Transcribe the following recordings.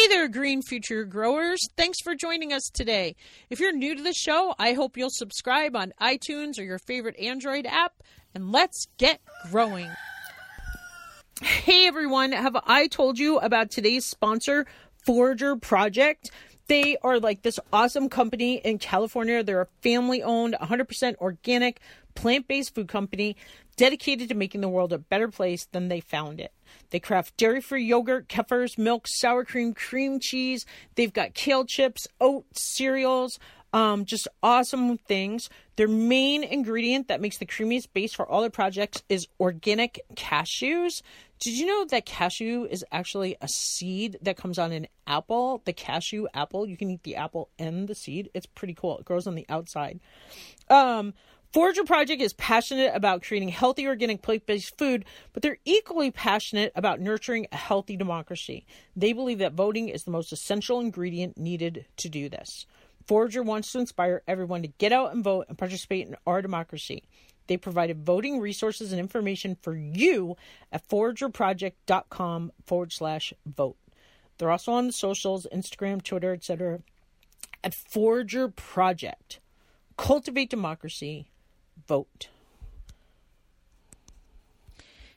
Hey there, Green Future Growers. Thanks for joining us today. If you're new to the show, I hope you'll subscribe on iTunes or your favorite Android app, and let's get growing. Hey everyone, have I told you about today's sponsor, Forager Project? They are like this awesome company in California. They're a family owned, 100% organic, plant based food company dedicated to making the world a better place than they found it. They craft dairy free yogurt, kefirs, milk, sour cream, cream cheese. They've got kale chips, oat cereals, um, just awesome things. Their main ingredient that makes the creamiest base for all their projects is organic cashews. Did you know that cashew is actually a seed that comes on an apple? The cashew apple, you can eat the apple and the seed. It's pretty cool. It grows on the outside. Um, Forager Project is passionate about creating healthy organic plant-based food, but they're equally passionate about nurturing a healthy democracy. They believe that voting is the most essential ingredient needed to do this. Forager wants to inspire everyone to get out and vote and participate in our democracy. They provided voting resources and information for you at foragerproject.com forward slash vote. They're also on the socials, Instagram, Twitter, etc. at Forager Project. Cultivate democracy. Vote.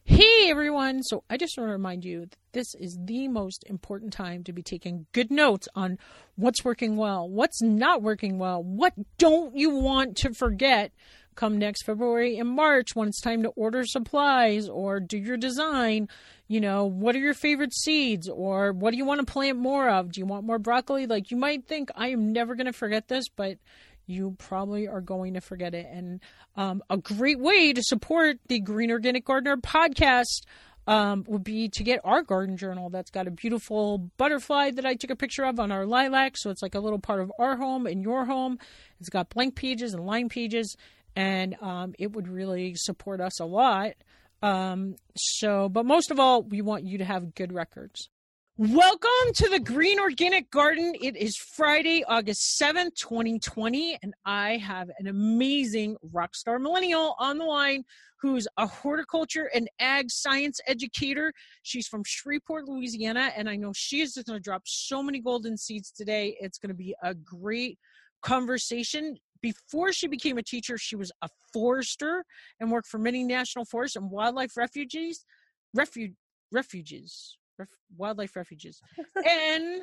Hey everyone! So I just want to remind you that this is the most important time to be taking good notes on what's working well, what's not working well, what don't you want to forget come next February and March when it's time to order supplies or do your design. You know, what are your favorite seeds or what do you want to plant more of? Do you want more broccoli? Like, you might think, I am never going to forget this, but you probably are going to forget it. And um, a great way to support the Green Organic Gardener podcast um, would be to get our garden journal that's got a beautiful butterfly that I took a picture of on our lilac. So it's like a little part of our home and your home. It's got blank pages and line pages and um, it would really support us a lot. Um, so, but most of all, we want you to have good records. Welcome to the Green Organic Garden. It is Friday, August 7th, 2020, and I have an amazing rock star millennial on the line who's a horticulture and ag science educator. She's from Shreveport, Louisiana, and I know she is going to drop so many golden seeds today. It's going to be a great conversation before she became a teacher, she was a forester and worked for many national forests and wildlife refuges, refuge, refuges, ref, wildlife refuges. and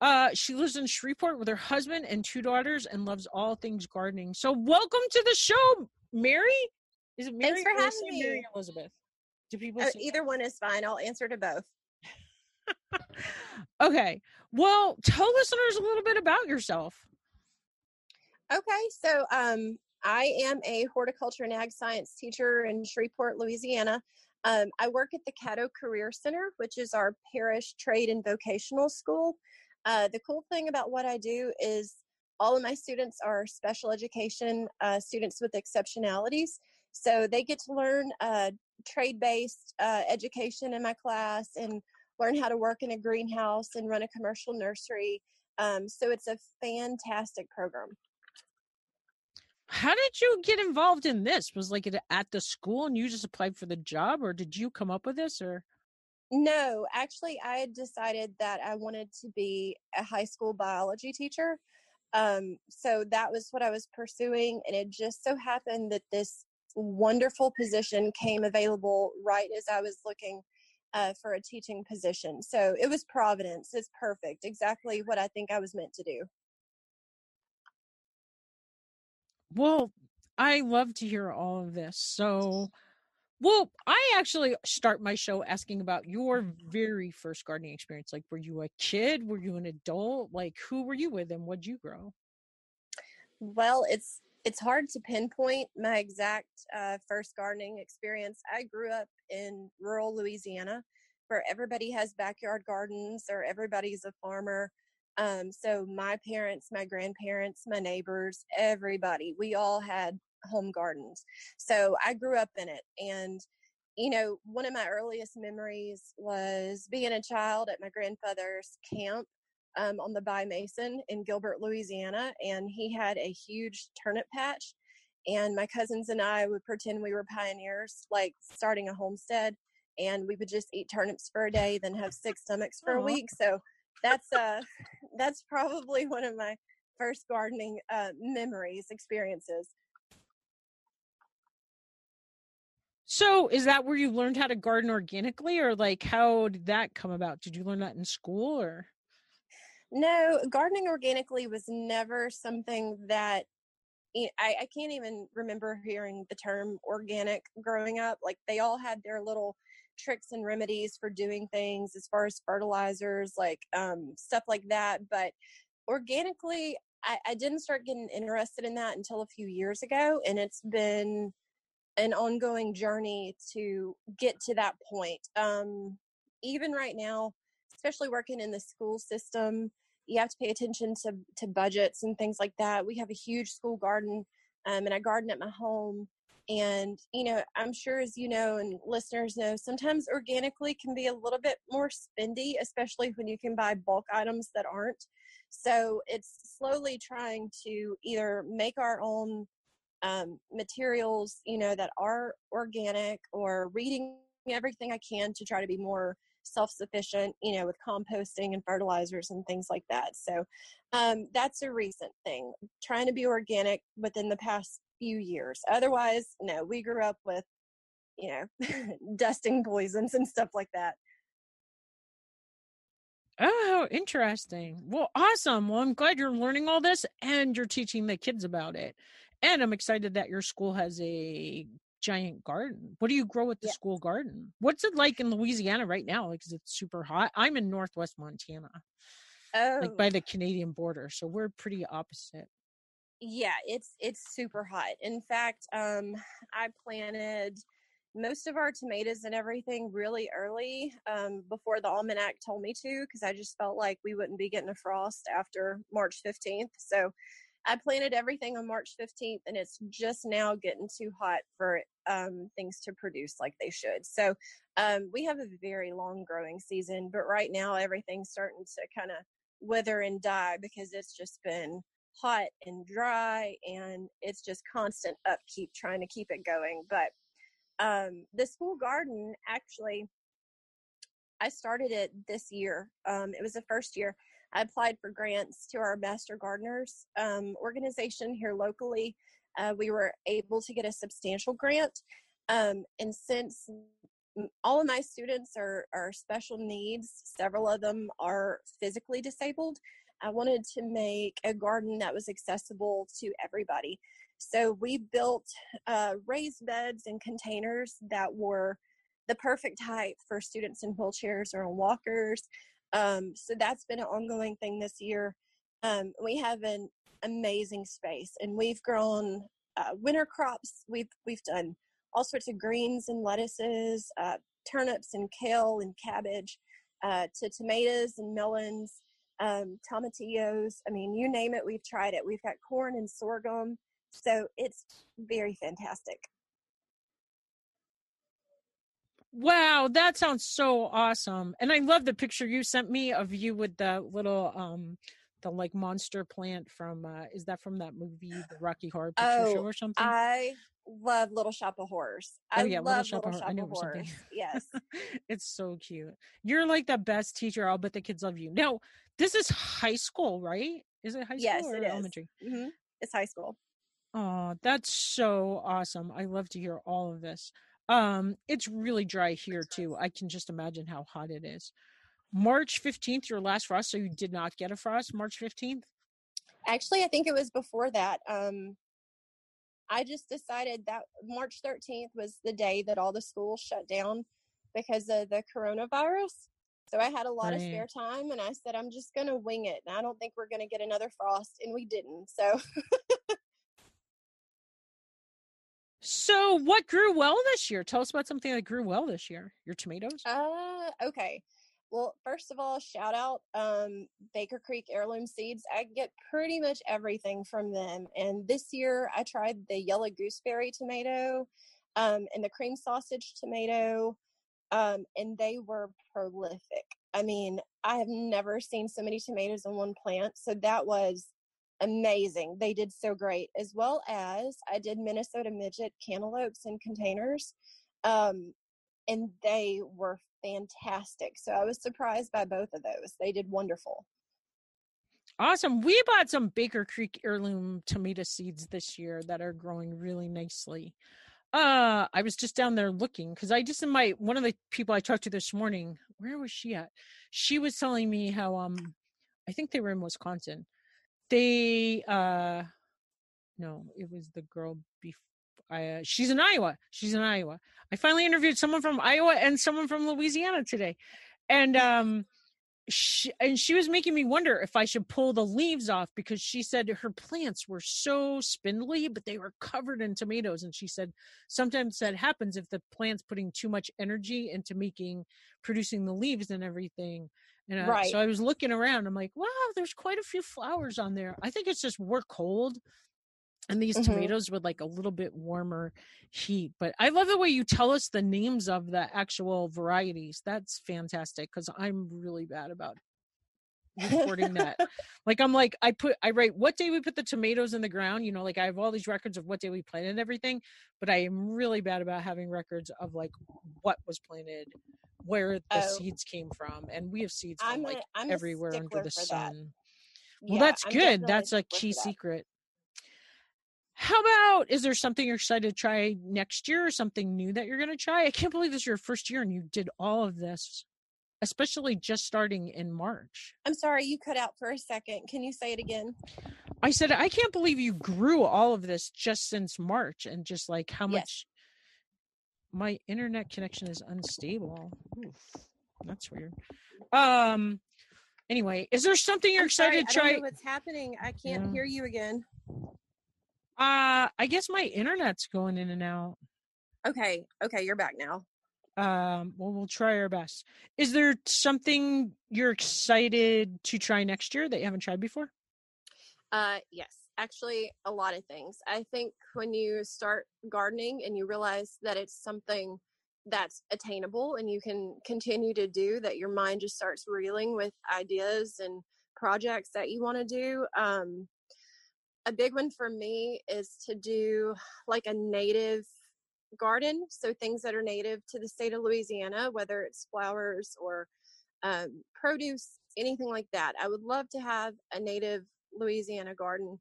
uh, she lives in Shreveport with her husband and two daughters and loves all things gardening. So, welcome to the show, Mary. Is it Mary? Thanks for having me. Mary Elizabeth. Do people uh, either one is fine. I'll answer to both. okay. Well, tell listeners a little bit about yourself. Okay, so um, I am a horticulture and ag science teacher in Shreveport, Louisiana. Um, I work at the Caddo Career Center, which is our parish trade and vocational school. Uh, the cool thing about what I do is all of my students are special education uh, students with exceptionalities. So they get to learn uh, trade based uh, education in my class and learn how to work in a greenhouse and run a commercial nursery. Um, so it's a fantastic program. How did you get involved in this? Was like it at the school and you just applied for the job, or did you come up with this, or? No, actually, I had decided that I wanted to be a high school biology teacher. Um, so that was what I was pursuing, and it just so happened that this wonderful position came available right as I was looking uh, for a teaching position. So it was providence. It's perfect. Exactly what I think I was meant to do. Well, I love to hear all of this. So, well, I actually start my show asking about your very first gardening experience. Like, were you a kid? Were you an adult? Like, who were you with and what'd you grow? Well, it's it's hard to pinpoint my exact uh, first gardening experience. I grew up in rural Louisiana, where everybody has backyard gardens or everybody's a farmer. Um, so my parents, my grandparents, my neighbors, everybody, we all had home gardens. So I grew up in it. And, you know, one of my earliest memories was being a child at my grandfather's camp um, on the Bayou Macon in Gilbert, Louisiana. And he had a huge turnip patch. And my cousins and I would pretend we were pioneers, like starting a homestead. And we would just eat turnips for a day, then have six stomachs for Aww. a week. So that's uh that's probably one of my first gardening uh, memories experiences So, is that where you learned how to garden organically, or like how did that come about? Did you learn that in school, or? No, gardening organically was never something that I, I can't even remember hearing the term organic growing up. Like they all had their little tricks and remedies for doing things as far as fertilizers, like um, stuff like that. But organically, I, I didn't start getting interested in that until a few years ago, and it's been an ongoing journey to get to that point. Um, even right now, especially working in the school system, you have to pay attention to, to budgets and things like that. We have a huge school garden, um, and I garden at my home. And, you know, I'm sure as you know, and listeners know, sometimes organically can be a little bit more spendy, especially when you can buy bulk items that aren't. So it's slowly trying to either make our own um, materials, you know, that are organic or reading everything I can to try to be more self sufficient, you know, with composting and fertilizers and things like that. So um, that's a recent thing, trying to be organic within the past few years. Otherwise, no, we grew up with, you know, dusting poisons and stuff like that. Oh, interesting. Well, awesome. Well, I'm glad you're learning all this and you're teaching the kids about it. And I'm excited that your school has a giant garden. What do you grow at the school garden? What's it like in Louisiana right now? Like, is it super hot? I'm in Northwest Montana, oh. like by oh. the Canadian border, so we're pretty opposite. Yeah, it's it's super hot. In fact, um, I planted most of our tomatoes and everything really early um, before the almanac told me to because I just felt like we wouldn't be getting a frost after March 15th. So I planted everything on March 15th, and it's just now getting too hot for um, things to produce like they should. So um, we have a very long growing season, but right now everything's starting to kind of wither and die because it's just been hot and dry, and it's just constant upkeep trying to keep it going. But um, the school garden actually, I started it this year. Um, it was the first year I applied for grants to our Master Gardeners um, organization here locally. Uh, we were able to get a substantial grant. Um, and since all of my students are, are special needs, several of them are physically disabled, I wanted to make a garden that was accessible to everybody. So we built uh, raised beds and containers that were the perfect height for students in wheelchairs or on walkers. Um, so that's been an ongoing thing this year. Um, we have an amazing space, and we've grown uh, winter crops. We've we've done all sorts of greens and lettuces, uh, turnips and kale and cabbage, uh, to tomatoes and melons, um, tomatillos. I mean, you name it, we've tried it. We've got corn and sorghum, so it's very fantastic. Wow, that sounds so awesome. And I love the picture you sent me of you with the little um the like monster plant from uh is that from that movie The Rocky Horror Picture oh, Show or something? I love Little Shop of Horrors. I oh, yeah, love Little Shop, Little Shop, Shop of Horrors. Yes. it's so cute. You're like the best teacher. I'll bet the kids love you. Now, this is high school, right? Is it high school yes, or it elementary? Mm-hmm. It's high school. Oh, that's so awesome. I love to hear all of this. Um, it's really dry here too. I can just imagine how hot it is. March 15th, your last frost, so you did not get a frost March 15th? Actually, I think it was before that. Um, I just decided that March 13th was the day that all the schools shut down because of the coronavirus. So I had a lot right. of spare time and I said, I'm just going to wing it. And I don't think we're going to get another frost. And we didn't. So So, what grew well this year? Tell us about something that grew well this year. Your tomatoes? Uh, okay. Well, first of all, shout out um, Baker Creek Heirloom Seeds. I get pretty much everything from them. And this year I tried the yellow gooseberry tomato um, and the cream sausage tomato, um, and they were prolific. I mean, I have never seen so many tomatoes on one plant. So that was amazing. They did so great, as well as I did Minnesota midget cantaloupes in containers. Um, and they were fantastic. So I was surprised by both of those. They did wonderful. Awesome. We bought some Baker Creek heirloom tomato seeds this year that are growing really nicely. Uh, I was just down there looking because I just in my one of the people I talked to this morning, where was she at? She was telling me how um I think they were in Wisconsin. They uh no, it was the girl before I, uh, she's in Iowa. She's in Iowa. I finally interviewed someone from Iowa and someone from Louisiana today. And um she, and she was making me wonder if I should pull the leaves off because she said her plants were so spindly, but they were covered in tomatoes. And she said sometimes that happens if the plant's putting too much energy into making producing the leaves and everything. And uh, right. so I was looking around. I'm like, wow, there's quite a few flowers on there. I think it's just we're cold and these mm-hmm. tomatoes with like a little bit warmer heat but i love the way you tell us the names of the actual varieties. That's fantastic because i'm really bad about recording that. Like i'm like i put i write what day we put the tomatoes in the ground? You know like i have all these records of what day we planted everything but i am really bad about having records of like what was planted where the oh. seeds came from and we have seeds from I'm like a, everywhere under the sun that. well yeah, that's good. that's a key secret how about is there something you're excited to try next year or something new that you're going to try? I can't believe this is your first year and you did all of this, especially just starting in March. I'm sorry, you cut out for a second. Can you say it again? I said, I can't believe you grew all of this just since March and just like how yes. much my internet connection is unstable. Oof, that's weird. Um, anyway, is there something you're I'm excited sorry, to try? what's happening? I can't yeah. hear you again. Uh, I guess my internet's going in and out. Okay. Okay. You're back now. Um, well, we'll try our best. Is there something you're excited to try next year that you haven't tried before? Uh, yes, actually, a lot of things. I think when you start gardening and you realize that it's something that's attainable and you can continue to do, that your mind just starts reeling with ideas and projects that you want to do. Um, a big one for me is to do like a native garden. So things that are native to the state of Louisiana, whether it's flowers or um, produce, anything like that. I would love to have a native Louisiana garden.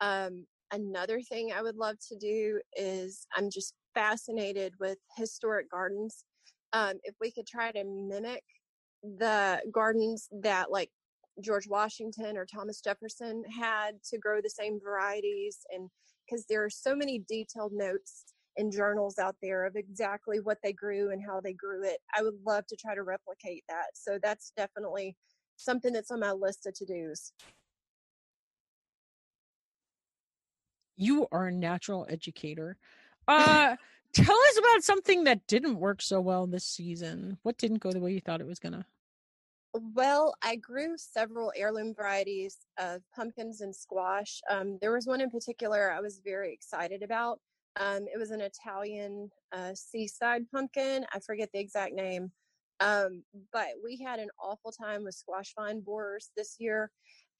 Um, another thing I would love to do is I'm just fascinated with historic gardens. Um, if we could try to mimic the gardens that like George Washington or Thomas Jefferson had to grow the same varieties and because there are so many detailed notes and journals out there of exactly what they grew and how they grew it. I would love to try to replicate that. So that's definitely something that's on my list of to-dos. You are a natural educator. Uh tell us about something that didn't work so well this season. What didn't go the way you thought it was going to? Well, I grew several heirloom varieties of pumpkins and squash. Um, there was one in particular I was very excited about. Um, it was an Italian uh, seaside pumpkin. I forget the exact name. Um, but we had an awful time with squash vine borers this year.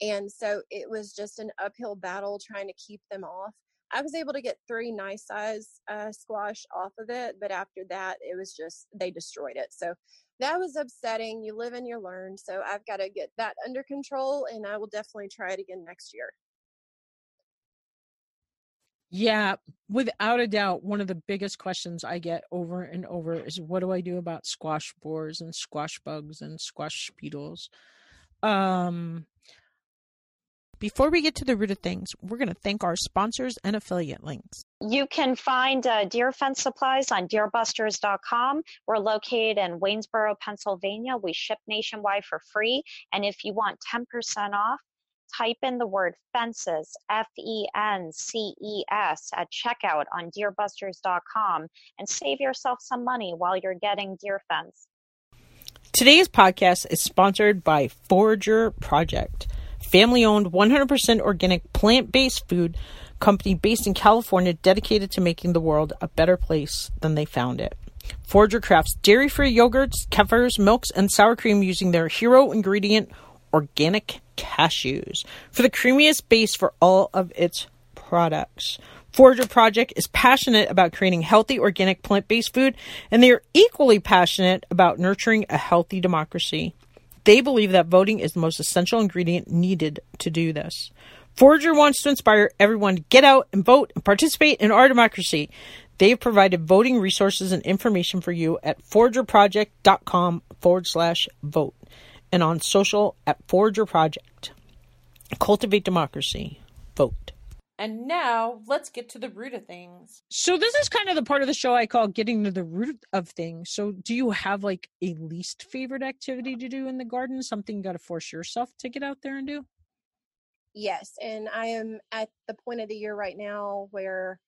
And so it was just an uphill battle trying to keep them off. I was able to get three nice size uh, squash off of it, but after that, it was just, they destroyed it. So that was upsetting. You live and you learn. So I've got to get that under control and I will definitely try it again next year. Yeah, without a doubt, one of the biggest questions I get over and over is what do I do about squash borers and squash bugs and squash beetles? Um, before we get to the root of things, we're going to thank our sponsors and affiliate links. You can find uh, deer fence supplies on deerbusters.com. We're located in Waynesboro, Pennsylvania. We ship nationwide for free. And if you want 10% off, type in the word fences, F E N C E S, at checkout on deerbusters.com and save yourself some money while you're getting deer fence. Today's podcast is sponsored by Forager Project family owned, 100% organic, plant based food company based in California dedicated to making the world a better place than they found it. Forager crafts dairy free yogurts, kefirs, milks, and sour cream using their hero ingredient, organic cashews, for the creamiest base for all of its products. Forager Project is passionate about creating healthy, organic, plant based food, and they are equally passionate about nurturing a healthy democracy. They believe that voting is the most essential ingredient needed to do this. Forager wants to inspire everyone to get out and vote and participate in our democracy. They've provided voting resources and information for you at foragerproject.com forward slash vote and on social at Forager Project. Cultivate democracy. Vote. And now let's get to the root of things. So this is kind of the part of the show I call getting to the root of things. So do you have like a least favorite activity to do in the garden? Something you got to force yourself to get out there and do? Yes, and I am at the point of the year right now where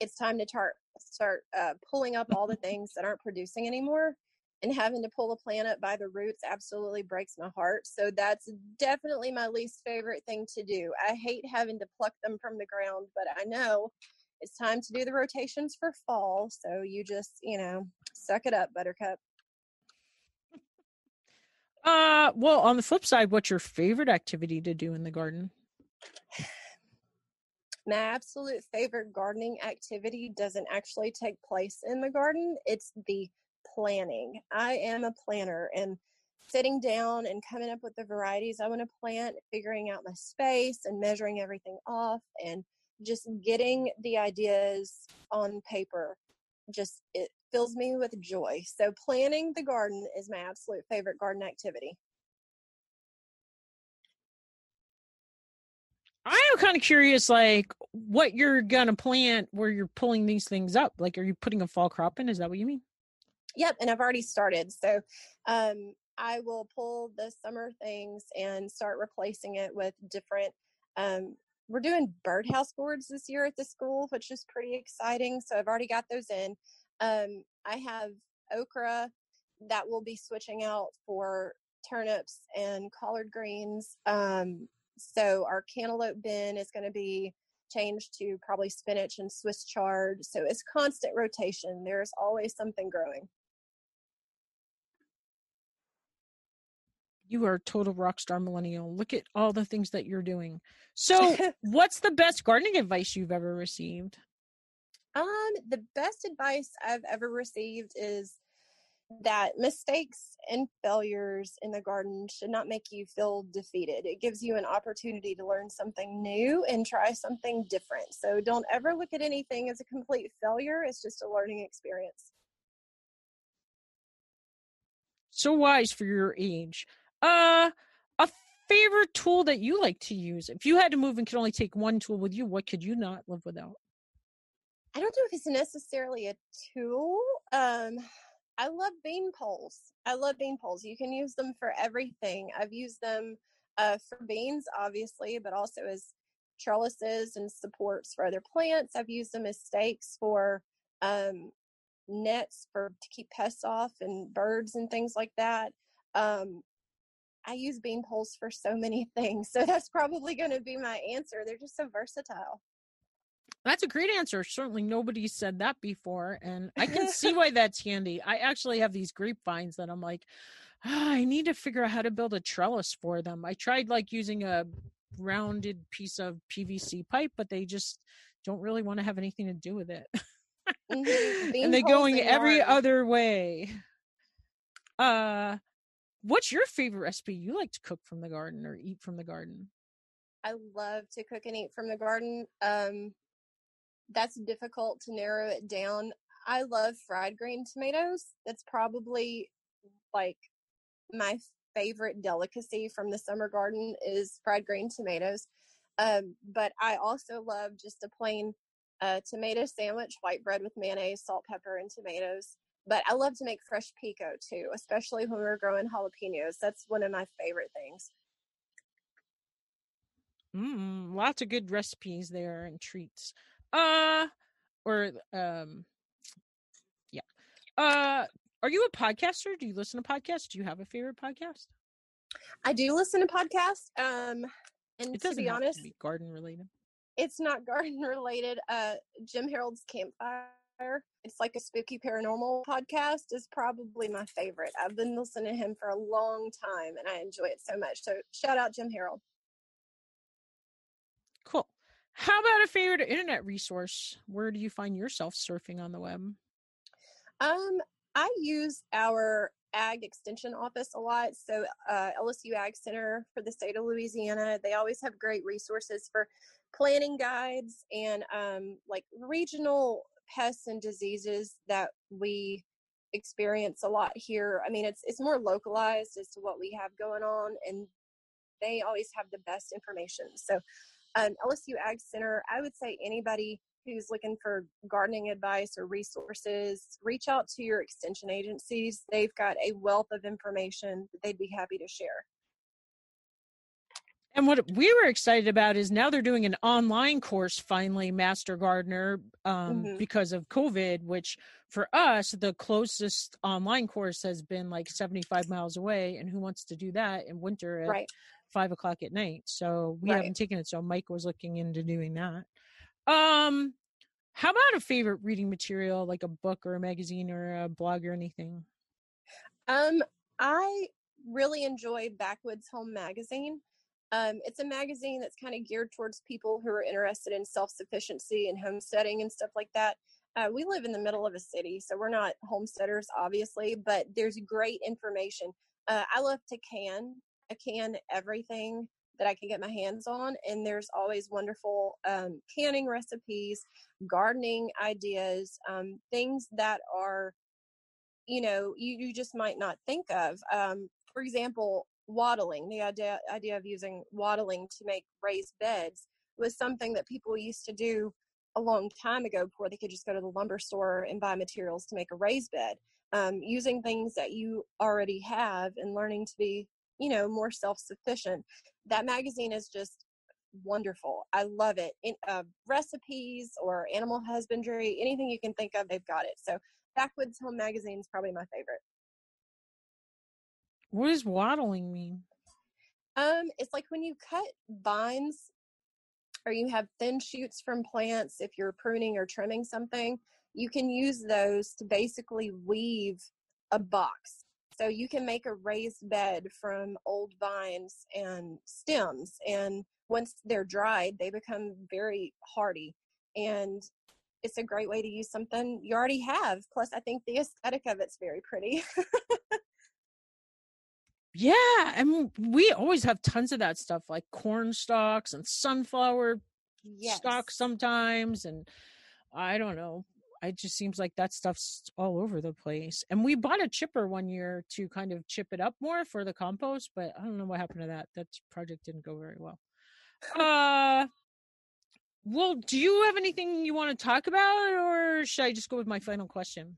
it's time to start start uh, pulling up all the things that aren't producing anymore and having to pull a plant up by the roots absolutely breaks my heart. So that's definitely my least favorite thing to do. I hate having to pluck them from the ground, but I know it's time to do the rotations for fall. So you just, you know, suck it up, buttercup. Uh, well, on the flip side, what's your favorite activity to do in the garden? My absolute favorite gardening activity doesn't actually take place in the garden. It's the planning. I am a planner and sitting down and coming up with the varieties I want to plant, figuring out my space and measuring everything off and just getting the ideas on paper just it fills me with joy. So planning the garden is my absolute favorite garden activity. I am kind of curious, like what you're gonna plant where you're pulling these things up. Like, are you putting a fall crop in? Is that what you mean? Yep, and I've already started. So um, I will pull the summer things and start replacing it with different. Um, we're doing birdhouse gourds this year at the school, which is pretty exciting. So I've already got those in. Um, I have okra that will be switching out for turnips and collard greens. Um, so our cantaloupe bin is going to be changed to probably spinach and Swiss chard. So it's constant rotation. There's always something growing. You are a total rock star millennial. Look at all the things that you're doing. So, what's the best gardening advice you've ever received? Um, the best advice I've ever received is that mistakes and failures in the garden should not make you feel defeated. It gives you an opportunity to learn something new and try something different. So don't ever look at anything as a complete failure. It's just a learning experience. So wise for your age. Uh, a favorite tool that you like to use. If you had to move and could only take one tool with you, what could you not live without? I don't know if it's necessarily a tool. Um, I love bean poles. I love bean poles. You can use them for everything. I've used them uh, for beans, obviously, but also as trellises and supports for other plants. I've used them as stakes for um, nets for to keep pests off and birds and things like that. Um, I use bean poles for so many things. So that's probably going to be my answer. They're just so versatile. That's a great answer. Certainly nobody said that before. And I can see why that's handy. I actually have these grapevines that I'm like, oh, I need to figure out how to build a trellis for them. I tried like using a rounded piece of PVC pipe, but they just don't really want to have anything to do with it. Mm-hmm. and they're going every other way. Uh What's your favorite recipe you like to cook from the garden or eat from the garden? I love to cook and eat from the garden. Um, that's difficult to narrow it down. I love fried green tomatoes. That's probably like my favorite delicacy from the summer garden is fried green tomatoes. Um, but I also love just a plain uh, tomato sandwich, white bread with mayonnaise, salt, pepper, and tomatoes. But I love to make fresh pico too, especially when we're growing jalapenos. That's one of my favorite things. Mm, lots of good recipes there and treats. Uh, or um, yeah. Uh, are you a podcaster? Do you listen to podcasts? Do you have a favorite podcast? I do listen to podcasts. Um, and to be honest, to be garden related. It's not garden related. Uh, Jim Harold's Campfire it's like a spooky paranormal podcast is probably my favorite. I've been listening to him for a long time and I enjoy it so much. So shout out Jim Harold. Cool. How about a favorite internet resource? Where do you find yourself surfing on the web? Um, I use our ag extension office a lot. So uh, LSU Ag Center for the state of Louisiana, they always have great resources for planning guides and um, like regional pests and diseases that we experience a lot here. I mean, it's it's more localized as to what we have going on, and they always have the best information. So, um, LSU Ag Center, I would say anybody who's looking for gardening advice or resources, reach out to your extension agencies. They've got a wealth of information that they'd be happy to share. And what we were excited about is now they're doing an online course finally, Master Gardener, um, mm-hmm. because of COVID, which for us, the closest online course has been like 75 miles away. And who wants to do that in winter at right. five o'clock at night? So we right. haven't taken it. So Mike was looking into doing that. Um, how about a favorite reading material, like a book or a magazine or a blog or anything? Um, I really enjoy Backwoods Home Magazine. Um, it's a magazine that's kind of geared towards people who are interested in self sufficiency and homesteading and stuff like that. Uh, we live in the middle of a city, so we're not homesteaders, obviously, but there's great information. Uh, I love to can. I can everything that I can get my hands on. And there's always wonderful um, canning recipes, gardening ideas, um, things that are, you know, you, you just might not think of. Um, for example, wattling, the idea, idea of using wattling to make raised beds was something that people used to do a long time ago before they could just go to the lumber store and buy materials to make a raised bed. Um, using things that you already have and learning to be you know more self-sufficient. That magazine is just wonderful. I love it. In uh, recipes or animal husbandry anything you can think of they've got it. So backwoods home magazine is probably my favorite what does wattling mean um it's like when you cut vines or you have thin shoots from plants if you're pruning or trimming something you can use those to basically weave a box so you can make a raised bed from old vines and stems. And once they're dried, they become very hardy. And it's a great way to use something you already have. Plus, I think the aesthetic of it's very pretty. yeah. And we always have tons of that stuff like corn stalks and sunflower yes. stalks sometimes. And I don't know, it just seems like that stuff's all over the place. And we bought a chipper one year to kind of chip it up more for the compost, but I don't know what happened to that. That project didn't go very well. Uh well, do you have anything you want to talk about or should I just go with my final question?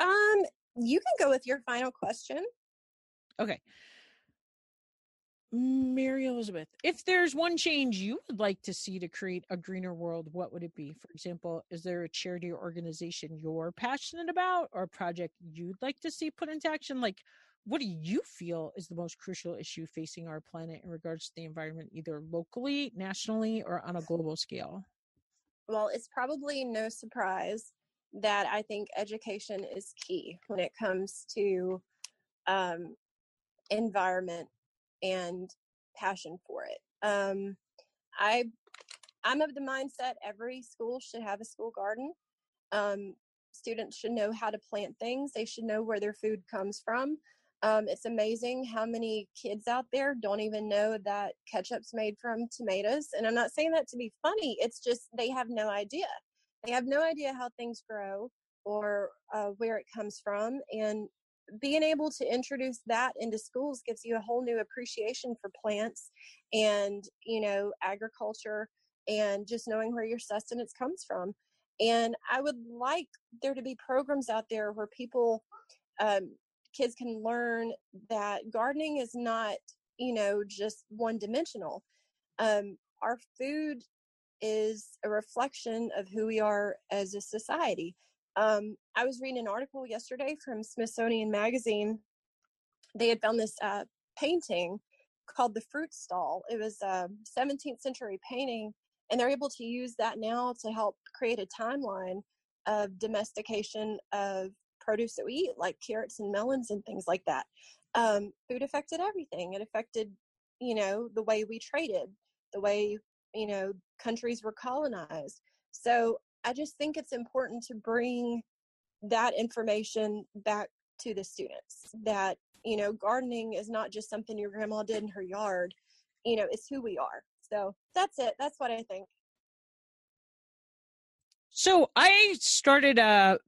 Um, you can go with your final question. Okay. Mary Elizabeth, if there's one change you would like to see to create a greener world, what would it be? For example, is there a charity or organization you're passionate about or a project you'd like to see put into action? Like, what do you feel is the most crucial issue facing our planet in regards to the environment, either locally, nationally, or on a global scale? Well, it's probably no surprise that I think education is key when it comes to um, environment and passion for it. Um, I I'm of the mindset every school should have a school garden. Um, students should know how to plant things. They should know where their food comes from. Um, it's amazing how many kids out there don't even know that ketchup's made from tomatoes. And I'm not saying that to be funny. It's just they have no idea. They have no idea how things grow or uh, where it comes from. And being able to introduce that into schools gives you a whole new appreciation for plants and you know agriculture and just knowing where your sustenance comes from. And i would like there to be programs out there where people um, kids can learn that gardening is not you know just one dimensional um, our food is a reflection of who we are as a society um, I was reading an article yesterday from Smithsonian Magazine. They had found this uh, painting called the Fruit Stall. It was a 17th century painting, and they're able to use that now to help create a timeline of domestication of produce that we eat, like carrots and melons and things like that. Um, food affected everything. It affected, you know, the way we traded, the way you know countries were colonized so i just think it's important to bring that information back to the students that you know gardening is not just something your grandma did in her yard you know it's who we are. So that's it that's what i think. So i started a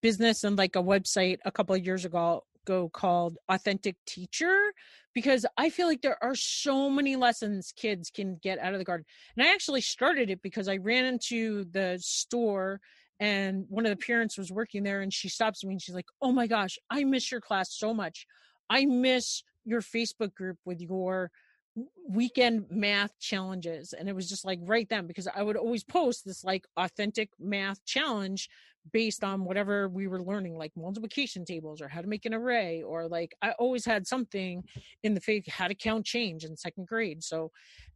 business and like a website a couple of years ago go called authentic teacher because i feel like there are so many lessons kids can get out of the garden and i actually started it because i ran into the store and one of the parents was working there and she stops me and she's like oh my gosh i miss your class so much. I miss your facebook group with your weekend math challenges. And it was just like right then because i would always post this like authentic math challenge based on whatever we were learning like multiplication tables or how to make an array or like i always had something in the faith how to count change in second grade so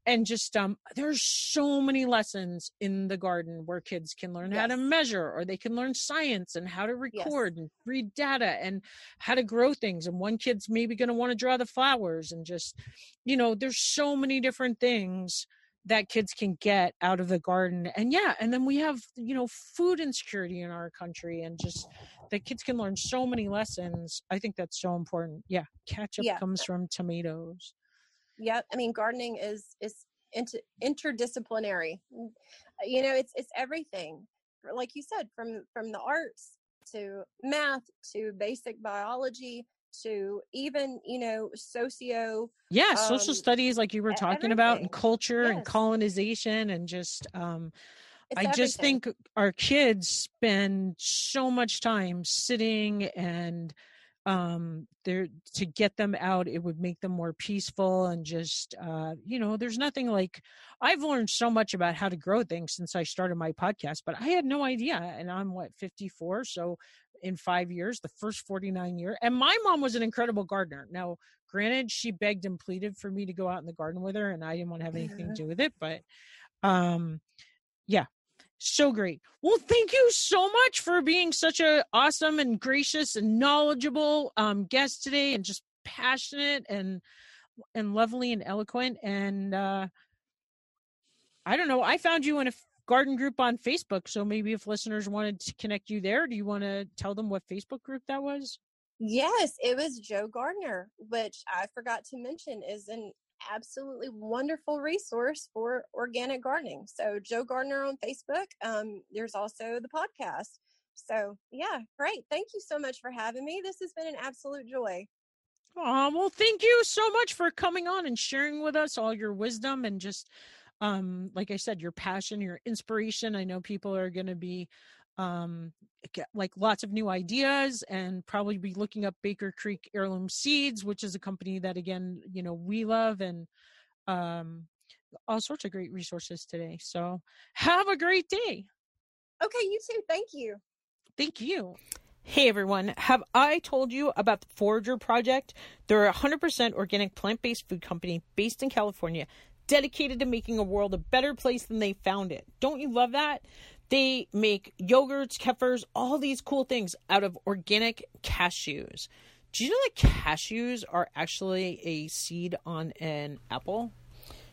and just um there's so many lessons in the garden where kids can learn yes. how to measure or they can learn science and how to record yes. and read data and how to grow things and one kid's maybe going to want to draw the flowers and just you know there's so many different things that kids can get out of the garden and yeah and then we have you know food insecurity in our country and just that kids can learn so many lessons i think that's so important. Yeah ketchup yeah. comes from tomatoes. Yeah i mean gardening is is inter- interdisciplinary mm, you know it's it's everything. Like you said from from the arts to math to basic biology to even you know socio yeah um, social studies like you were talking everything. about and culture yes. and colonization and just um it's i everything. just think our kids spend so much time sitting and um there to get them out it would make them more peaceful and just uh you know there's nothing like i've learned so much about how to grow things since i started my podcast but i had no idea and i'm what 54 so in five years, the first 49 year. And my mom was an incredible gardener. Now, granted, she begged and pleaded for me to go out in the garden with her, and I didn't want to have anything to do with it. But um, yeah, so great. Well, thank you so much for being such a awesome and gracious and knowledgeable um, guest today, and just passionate and and lovely and eloquent. And uh, I don't know, I found you in a garden group on Facebook. So maybe if listeners wanted to connect you there, do you want to tell them what Facebook group that was? Yes, it was Joe Gardener, which I forgot to mention is an absolutely wonderful resource for organic gardening. So Joe Gardener on Facebook. Um, there's also the podcast. So yeah, great. Thank you so much for having me. This has been an absolute joy. Oh, well, thank you so much for coming on and sharing with us all your wisdom and just um like i said your passion your inspiration. I know people are going to be um get like lots of new ideas and probably be looking up baker creek heirloom seeds which is a company that again you know we love and um all sorts of great resources today. So have a great day. Okay you too. Thank you. Thank you. Hey everyone, have I told you about the Forager Project? They're a 100% organic plant based food company based in California dedicated to making a world a better place than they found it. Don't you love that? They make yogurts, kefirs, all these cool things out of organic cashews. Do you know that cashews are actually a seed on an apple?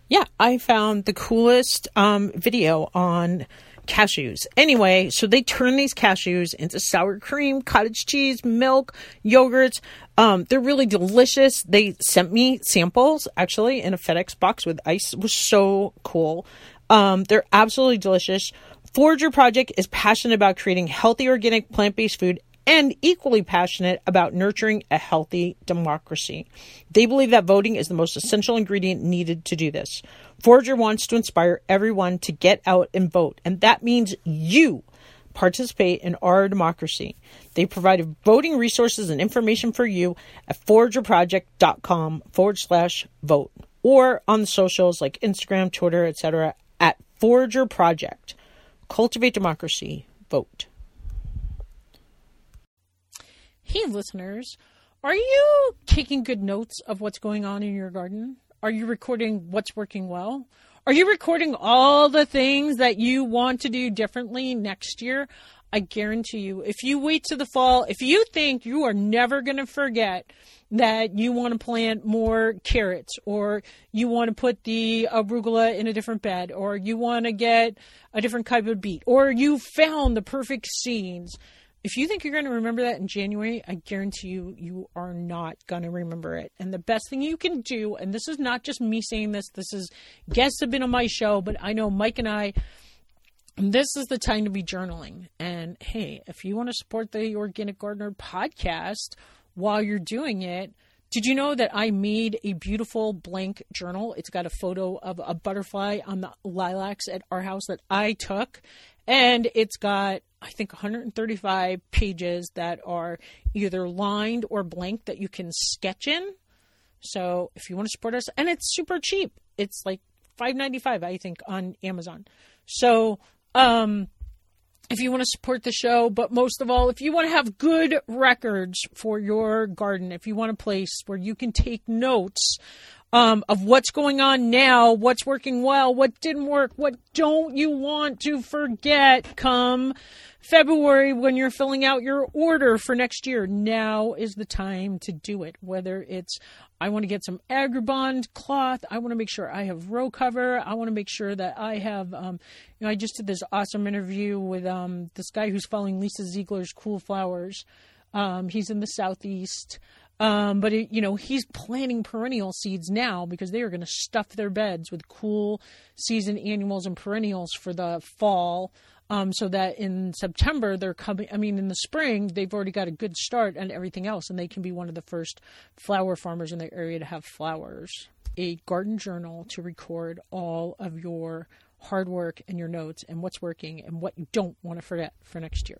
Yeah, I found the coolest um, video on cashews. Anyway, so they turn these cashews into sour cream, cottage cheese, milk, yogurts. Um, they're really delicious. They sent me samples actually in a FedEx box with ice. It was so cool. Um, they're absolutely delicious. Forager Project is passionate about creating healthy, organic, plant based food and equally passionate about nurturing a healthy democracy. They believe that voting is the most essential ingredient needed to do this. Forager wants to inspire everyone to get out and vote, and that means you participate in our democracy. They provide voting resources and information for you at foragerproject.com forward slash vote or on the socials like Instagram, Twitter, etc. at Forager Project. Cultivate democracy. Vote. Hey, listeners, are you taking good notes of what's going on in your garden? Are you recording what's working well? Are you recording all the things that you want to do differently next year? I guarantee you, if you wait to the fall, if you think you are never going to forget that you want to plant more carrots or you want to put the arugula in a different bed or you want to get a different type of beet or you found the perfect seeds, if you think you're going to remember that in January, I guarantee you, you are not going to remember it. And the best thing you can do, and this is not just me saying this, this is guests have been on my show, but I know Mike and I this is the time to be journaling. And hey, if you want to support the Organic Gardener podcast while you're doing it, did you know that I made a beautiful blank journal? It's got a photo of a butterfly on the lilacs at our house that I took. And it's got, I think, 135 pages that are either lined or blank that you can sketch in. So if you want to support us, and it's super cheap, it's like 5.95, I think, on Amazon. So um, if you want to support the show, but most of all, if you want to have good records for your garden, if you want a place where you can take notes um, of what's going on now, what's working well, what didn't work, what don't you want to forget come February when you're filling out your order for next year. Now is the time to do it. Whether it's I want to get some Agribon cloth, I want to make sure I have row cover, I want to make sure that I have. Um, you know, I just did this awesome interview with um, this guy who's following Lisa Ziegler's Cool Flowers. Um, he's in the southeast. Um, but it, you know he's planting perennial seeds now because they are going to stuff their beds with cool season annuals and perennials for the fall um, so that in September they're coming. I mean, in the spring they've already got a good start and everything else, and they can be one of the first flower farmers in the area to have flowers. A garden journal to record all of your hard work and your notes and what's working and what you don't want to forget for next year.